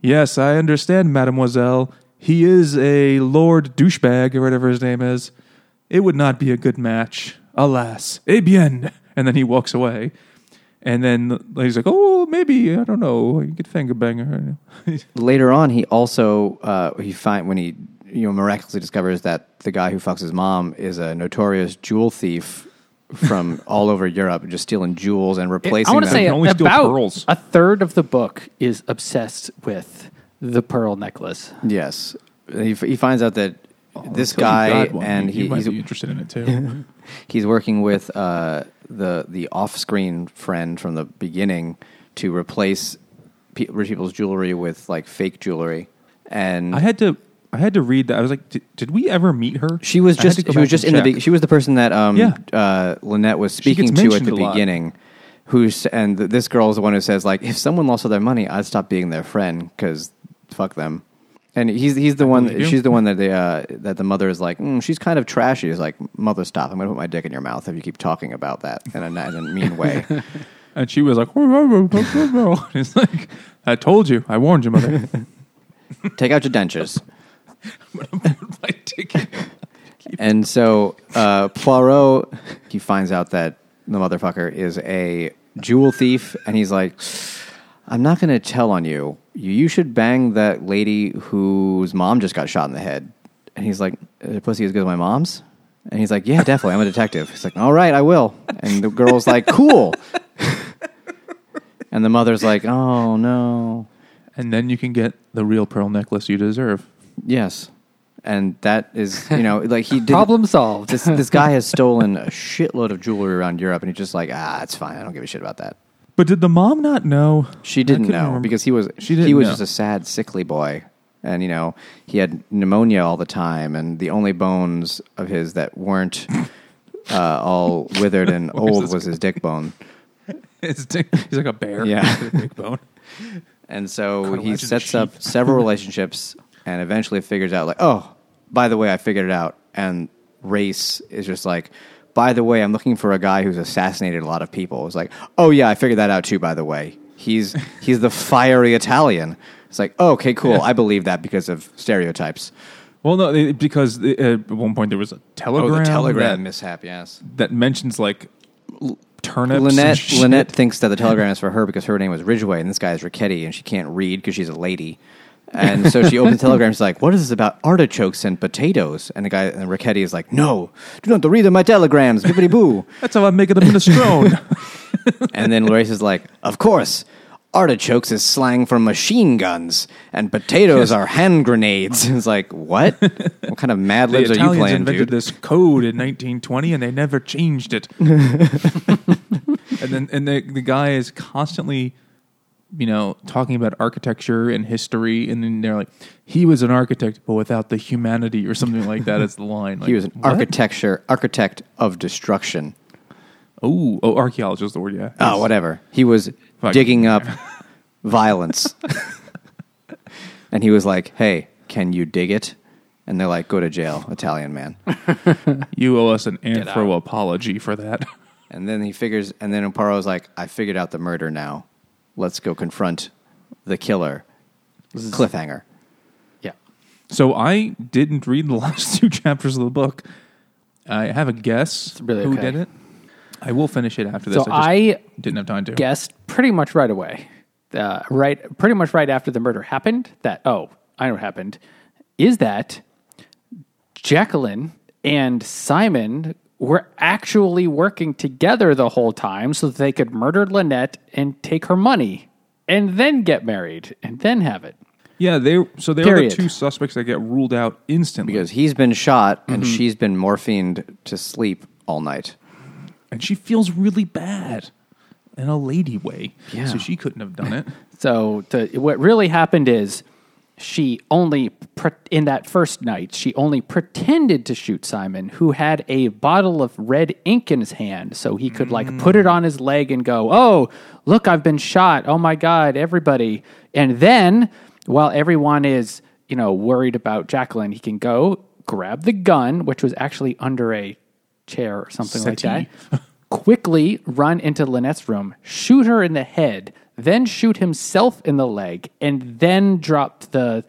Yes, I understand, mademoiselle. He is a Lord douchebag or whatever his name is. It would not be a good match. Alas. Eh bien. And then he walks away. And then he's like, oh, maybe, I don't know, you could finger bang her. Later on, he also uh, he find when he you know miraculously discovers that the guy who fucks his mom is a notorious jewel thief from all over Europe, just stealing jewels and replacing I want to them. say can only steal about pearls. a third of the book is obsessed with the pearl necklace. yes, he, he finds out that this Until you guy got one, and you, he, might he's be interested in it too. he's working with uh, the the off screen friend from the beginning to replace pe- rich people's jewelry with like fake jewelry, and I had to, I had to read that. I was like, did, did we ever meet her? She was I had just go she was back just and in the check. be- she was the person that um Yeah. uh, Lynette was gets speaking to at mentioned the a lot. beginning. Who's and th- this girl is the one who says like if someone lost all their money, I'd stop being their friend because fuck them. And he's he's the one she's the one that they uh, that the mother is like mm, she's kind of trashy. Is like mother stop. I'm gonna put my dick in your mouth if you keep talking about that in a, in a mean way. And she was like, it's like, I told you, I warned you, mother. Take out your dentures. And so uh, Poirot, he finds out that the motherfucker is a jewel thief, and he's like, "I'm not going to tell on you. you. You should bang that lady whose mom just got shot in the head." And he's like, "Is her pussy as good as my mom's?" And he's like, "Yeah, definitely. I'm a detective." He's like, "All right, I will." And the girl's like, "Cool." and the mother's like, "Oh no." And then you can get the real pearl necklace you deserve. Yes. And that is, you know, like he did Problem solved. this this guy has stolen a shitload of jewelry around Europe, and he's just like, ah, it's fine. I don't give a shit about that. But did the mom not know? She didn't know remember. because he was She didn't he was know. just a sad, sickly boy, and you know he had pneumonia all the time, and the only bones of his that weren't uh, all withered and old was his dick bone. His dick- he's like a bear. Yeah. big bone. And so he sets up several relationships and eventually figures out, like, oh, by the way, I figured it out. And race is just like, by the way, I'm looking for a guy who's assassinated a lot of people. It's like, oh, yeah, I figured that out too, by the way. He's, he's the fiery Italian. It's like, oh, okay, cool. I believe that because of stereotypes. Well, no, it- because uh, at one point there was a telegram, Oh, the telegram that, mishap, yes. that mentions like turnips. Lynette. Lynette thinks that the telegram is for her because her name was Ridgeway, and this guy is Richetti and she can't read because she's a lady. And so she opens telegram. She's like, "What is this about artichokes and potatoes?" And the guy, and Richetti is like, "No, do not read my telegrams, bippity boo." That's how I make it a minestrone. and then Larace is like, "Of course, artichokes is slang for machine guns, and potatoes are hand grenades." it's like, what? What kind of Mad Libs are you Italians playing, invented dude? this code in 1920, and they never changed it. and then, and the the guy is constantly, you know, talking about architecture and history, and then they're like, he was an architect, but without the humanity, or something like that. Is the line? Like, He was an what? architecture architect of destruction. Oh, oh, archaeologist is the word. Yeah. Oh, whatever. He was Fuck. digging up violence. and he was like, hey, can you dig it? And they're like, go to jail, Italian man. You owe us an anthro apology for that. and then he figures, and then Amparo's like, I figured out the murder now. Let's go confront the killer. Cliffhanger. yeah. So I didn't read the last two chapters of the book. I have a guess really who okay. did it. I will finish it after this. So I, I didn't have time to. guessed pretty much right away, uh, right, pretty much right after the murder happened. That oh, I know what happened. Is that Jacqueline and Simon were actually working together the whole time so that they could murder Lynette and take her money and then get married and then have it. Yeah, they. So they were Period. the two suspects that get ruled out instantly. Because he's been shot and Mm-hmm. she's been morphined to sleep all night. and she feels really bad in a lady way. Yeah. So she couldn't have done it. So the, what really happened is she only pre- in that first night she only pretended to shoot Simon, who had a bottle of red ink in his hand, so he could like put it on his leg and go, "Oh, look, I've been shot! Oh my god, everybody!" And then while everyone is you know worried about Jacqueline, he can go grab the gun, which was actually under a chair or something Settee. like that, quickly run into Lynette's room, shoot her in the head, then shoot himself in the leg, and then drop the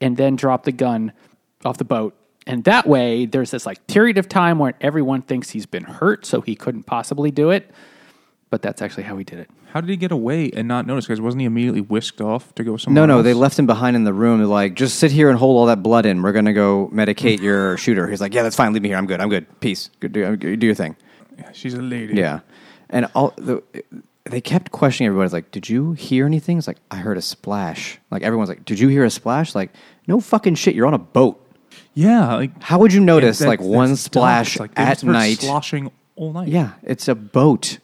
and then drop the gun off the boat. And that way, there's this like period of time where everyone thinks he's been hurt, so he couldn't possibly do it. But that's actually how he did it. How did he get away and not notice? Because wasn't he immediately whisked off to go somewhere? No, no, else? they left him behind in the room. They're like, just sit here and hold all that blood in. We're gonna go medicate your shooter. He's like, yeah, that's fine. Leave me here. I'm good. I'm good. Peace. Good. Do, do your thing. She's a lady. Yeah, and all the they kept questioning everybody. It's like, did you hear anything? It's like I heard a splash. Like everyone's like, did you hear a splash? Like, no fucking shit. You're on a boat. yeah. Like How would you notice that- like one that's dumb. splash It's like they at just heard night? sloshing all night. Yeah, it's a boat.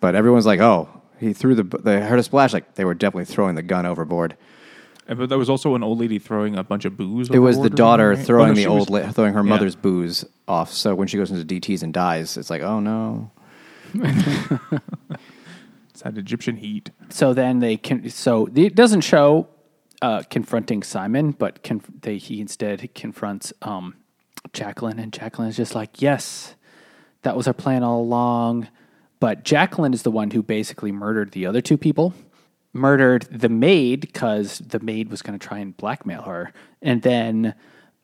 But everyone's like, oh, he threw the. They heard a splash. Like they were definitely throwing the gun overboard. And- But there was also an old lady throwing a bunch of booze. It was the overboard or daughter something, right? throwing Oh, no, the she old, was- la- throwing her yeah. mother's booze off. So when she goes into DTS and dies, it's like, oh no. That Egyptian heat. So then they can. So it doesn't show uh, confronting Simon, but conf- they, he instead confronts um, Jacqueline, and Jacqueline is just like, "Yes, that was our plan all along." But Jacqueline is the one who basically murdered the other two people, murdered the maid because the maid was going to try and blackmail her, and then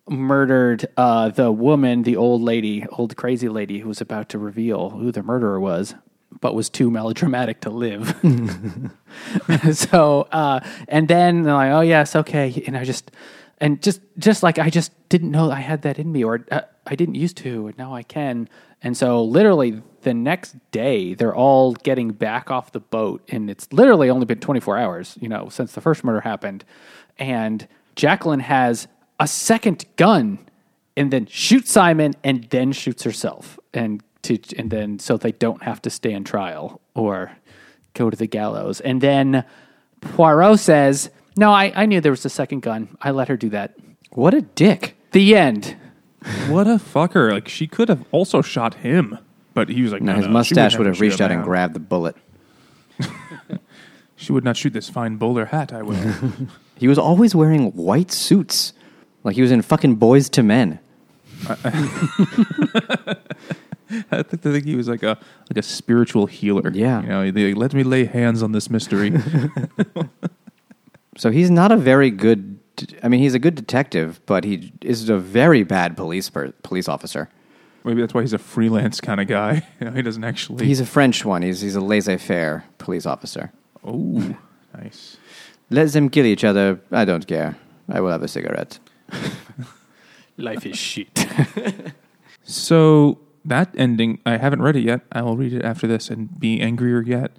murdered uh, the woman, the old lady, old crazy lady who was about to reveal who the murderer was, but was too melodramatic to live. so uh, and then they're like, oh yes, okay, and I just and just just like I just didn't know I had that in me, or uh, I didn't used to, and now I can. And so literally the next day, they're all getting back off the boat, and it's literally only been 24 hours, you know, since the first murder happened, and Jacqueline has a second gun and then shoots Simon and then shoots herself and to and then so they don't have to stand trial or go to the gallows. And then Poirot says, "No, I, I knew there was a second gun. I let her do that." What a dick. The end. What a fucker! Like she could have also shot him, but he was like, Now no, his no, mustache would would have reached out and grabbed the bullet. She would not shoot this fine bowler hat. I will. He was always wearing white suits, like he was in fucking Boyz II Men. I think, I think he was like a like a spiritual healer. Yeah. you know, they, let me lay hands on this mystery. So he's not a very good. I mean, he's a good detective, but he is a very bad police per, police officer. Maybe that's why he's a freelance kind of guy. You know, he doesn't actually. He's a French one. He's he's a laissez-faire police officer. oh, nice. Let them kill each other. I don't care. I will have a cigarette. Life is shit. So that ending, I haven't read it yet. I will read it after this and be angrier yet.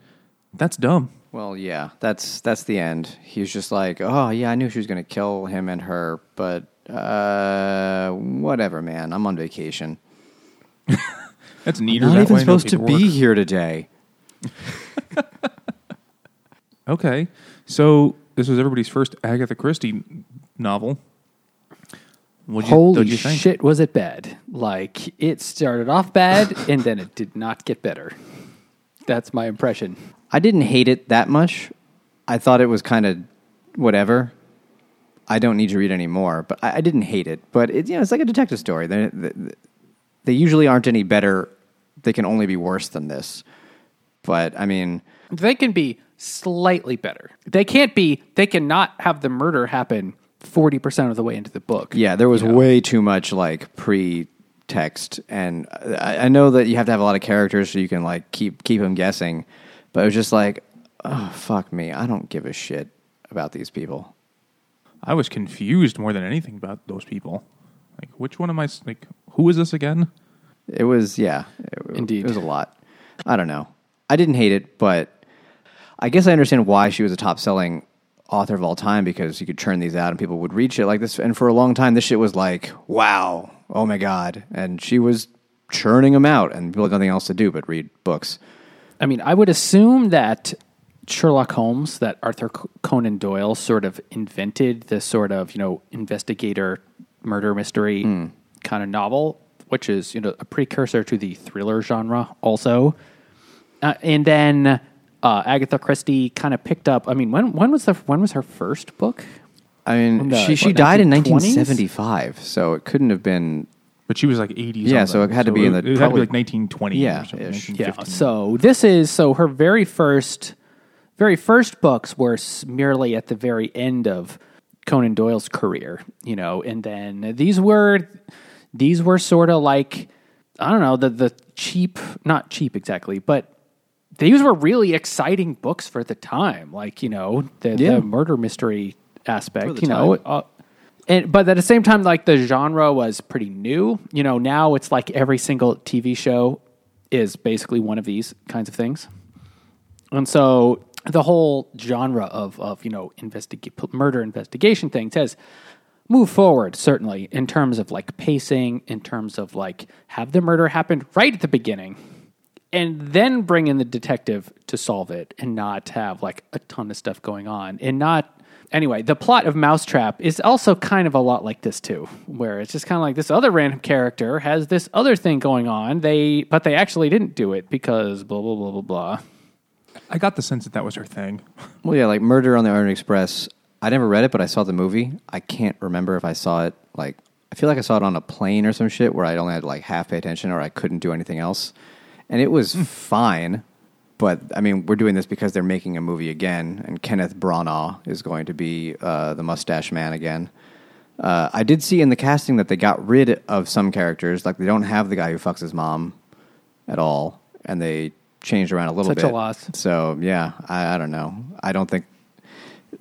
That's dumb. Well, yeah, that's that's the end. He's just like, oh yeah, I knew she was going to kill him and her, but uh, whatever, man. I'm on vacation. That's neater. Not that even supposed to paperwork. be here today. Okay, so this was everybody's first Agatha Christie novel. What'd you, Holy what'd you think? shit, was it bad? Like it started off bad and then it did not get better. That's my impression. I didn't hate it that much. I thought it was kind of whatever. I don't need to read anymore, but I, I didn't hate it. But it, you know, it's like a detective story. They, they, they usually aren't any better. They can only be worse than this. But I mean, They can be slightly better. They can't be. They cannot have the murder happen forty percent of the way into the book. yeah, there was way too much like pre-text, and I, I know that you have to have a lot of characters so you can like keep keep them guessing. But it was just like, oh fuck me, I don't give a shit about these people. I was confused more than anything about those people. Like, which one am I? Like, who is this again? It was, yeah, it, Indeed. It was a lot. I don't know. I didn't hate it, but I guess I understand why she was a top selling author of all time because you could churn these out and people would read shit like this. And for a long time, this shit was like, wow, oh my God. And she was churning them out, and people had nothing else to do but read books. I mean, I would assume that Sherlock Holmes, that Arthur Conan Doyle sort of invented this sort of, you know, investigator murder mystery kind of novel, which is, you know, a precursor to the thriller genre also. Uh, and then uh, Agatha Christie kind of picked up. I mean, when when was the when was her first book? I mean, the, she she what, died in 1975, so it couldn't have been. But she was like 80s. Yeah, so it had to be in the- It had to probably- be like 1920 Yeah, or something. Yeah. So this is so her very first, very first books were merely at the very end of Conan Doyle's career, you know, and then these were these were sort of like I don't know the the cheap, not cheap exactly, but these were really exciting books for the time, like you know the, Yeah. the murder mystery aspect, you know. Uh, and but at the same time, like the genre was pretty new. You know, now it's like every single TV show is basically one of these kinds of things, and so the whole genre of of you know murder investigation things has moved forward certainly in terms of like pacing, in terms of like have the murder happened right at the beginning, and then bring in the detective to solve it, and not have like a ton of stuff going on, and not anyway, the plot of Mousetrap is also kind of a lot like this too, where it's just kind of like this other random character has this other thing going on. They but they actually didn't do it because blah blah blah blah blah. I got the sense that that was her thing. Well, yeah, like Murder on the Orient Express. I never read it, but I saw the movie. I can't remember if I saw it. Like, I feel like I saw it on a plane or some shit where I only had like half pay attention or I couldn't do anything else, and it was fine. But I mean, we're doing this because they're making a movie again, and Kenneth Branagh is going to be uh, the Mustache Man again. Uh, I did see in the casting that they got rid of some characters, like they don't have the guy who fucks his mom at all, and they changed around a little Such a bit. loss. So yeah, I, I don't know. I don't think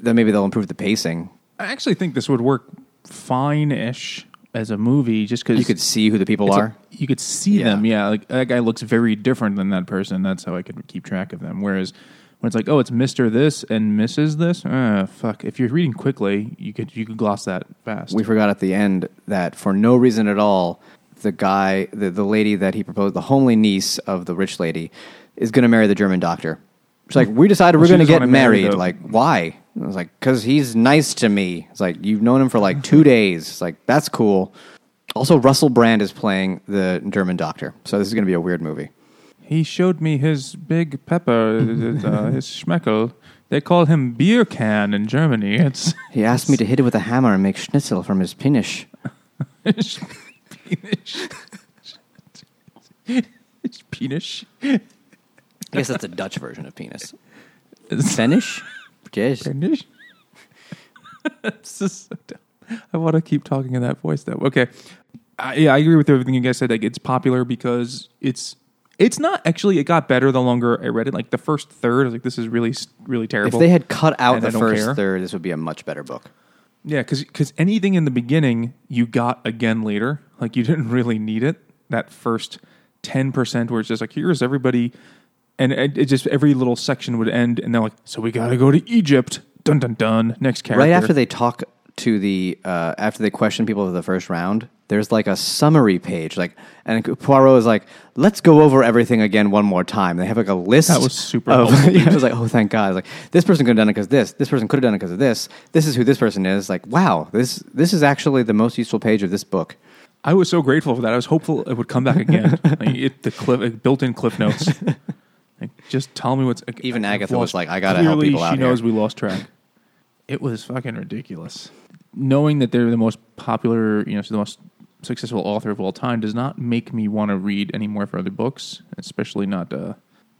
that maybe they'll improve the pacing. I actually think this would work fine-ish as a movie, just because You could see who the people are. you could see Yeah. them. Yeah, like that guy looks very different than that person. That's how I could keep track of them. Whereas when it's like, oh, it's Mister this and Mrs. this, uh, fuck. If you're reading quickly, you could you could gloss that fast. we forgot at the end that for no reason at all, the guy, the, the lady that he proposed, the homely niece of the rich lady, is going to marry the German doctor. She's like, we decided we're going to get married. Like, why? I was like, because he's nice to me. It's like you've known him for like two days. It's like that's cool. Also, Russell Brand is playing the German doctor, so this is going to be a weird movie. he showed me his big pepper, uh, his schmeckel. They call him beer can in Germany. It's He asked me to hit it with a hammer and make schnitzel from his penis. it's it's penis. I guess that's a Dutch version of penis. Spanish? Yes. It's just so dumb. I want to keep talking in that voice though. Okay, I, yeah, I agree with everything you guys said. Like, it's popular because it's it's not actually. It got better the longer I read it. Like the first third, I was like, this is really really terrible." If they had cut out And the I don't first care. third, this would be a much better book. Yeah, because because anything in the beginning you got again later. Like you didn't really need it. That first ten percent where it's just like here's everybody, and it, it just every little section would end, and they're like, so we got to go to Egypt. Dun dun dun. Next character. Right after they talk to the uh, after they question people for the first round, there's like a summary page, like and Poirot is like, "Let's go over everything again one more time." They have like a list. That was super Of, yeah, I was like, "Oh, thank God!" Like, "This person could have done it because this. This person could have done it because of this. This is who this person is." Like, wow, this this is actually the most useful page of this book. I was so grateful for that. I was hopeful it would come back again. like it, the cliff, built-in cliff notes. Like, just tell me what's. like, Even I've Agatha was like, "I gotta help clearly people out She knows here." we lost track. It was fucking ridiculous. Knowing that they're the most popular, you know, the most successful author of all time, does not make me want to read any more of her other books, especially not, uh,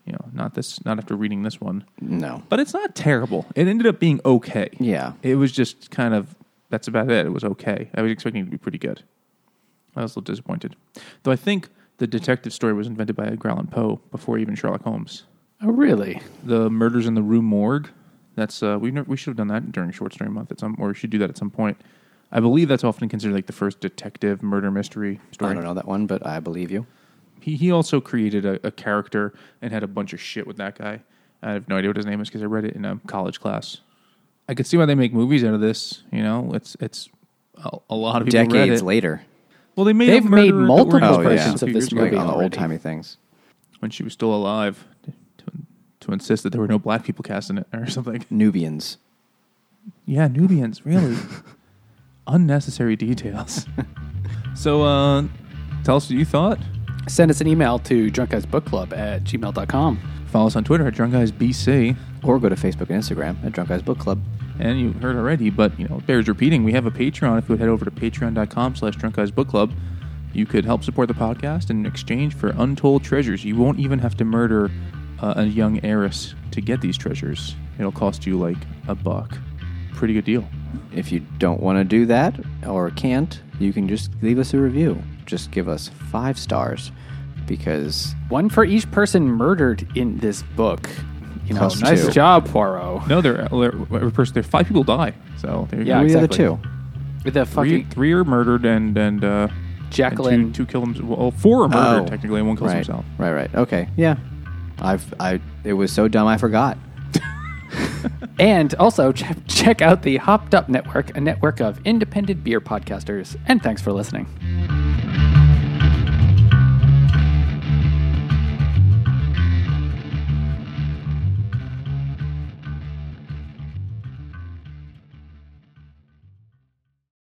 you know, not this, not after reading this one. No, But it's not terrible. It ended up being okay. Yeah. It was just kind of that's about it. It was okay. I was expecting it to be pretty good. I was a little disappointed. Though I think the detective story was invented by Edgar Allan Poe before even Sherlock Holmes. Oh, really? The murders in the Rue Morgue. That's uh, we we should have done that during Short Story Month at some, or we should do that at some point. I believe that's often considered like the first detective murder mystery story. I don't know that one, but I believe you. He he also created a, a character and had a bunch of shit with that guy. I have no idea what his name is because I read it in a college class. I could see why they make movies out of this. You know, it's it's a, a lot of people Decades later, Well, they made They've a made murderer that multiple were in Oh, versions a of this years ago like movie on the already. old timey things. when she was still alive to, to insist that there were no black people cast in it or something. Nubians. Yeah, Nubians, really. Unnecessary details. so, uh, tell us what you thought. Send us an email to drunkguysbookclub at gmail.com. Follow us on Twitter at DrunkGuysBC. Or go to Facebook and Instagram at Drunk Guys Book Club. And you heard already, but you know, bears repeating. We have a Patreon. If you would head over to patreon.com slash drunk guys book club, you could help support the podcast in exchange for untold treasures. You won't even have to murder uh, a young heiress to get these treasures. It'll cost you like a buck. Pretty good deal. If you don't want to do that or can't, you can just leave us a review. Just give us five stars because One for each person murdered in this book. You know, Plus nice two. job, Poirot. No, there, there, every person, there five people die. So there you Yeah, go. we are the exactly. two. With the Three, fucking three are murdered and and uh, Jacqueline. and two, two kill them. Well, four are murdered Oh, technically, and one kills right. himself. Right, right. Okay. Yeah. I've I it was so dumb I forgot. And also ch- check out the Hopped Up Network, a network of independent beer podcasters. And thanks for listening.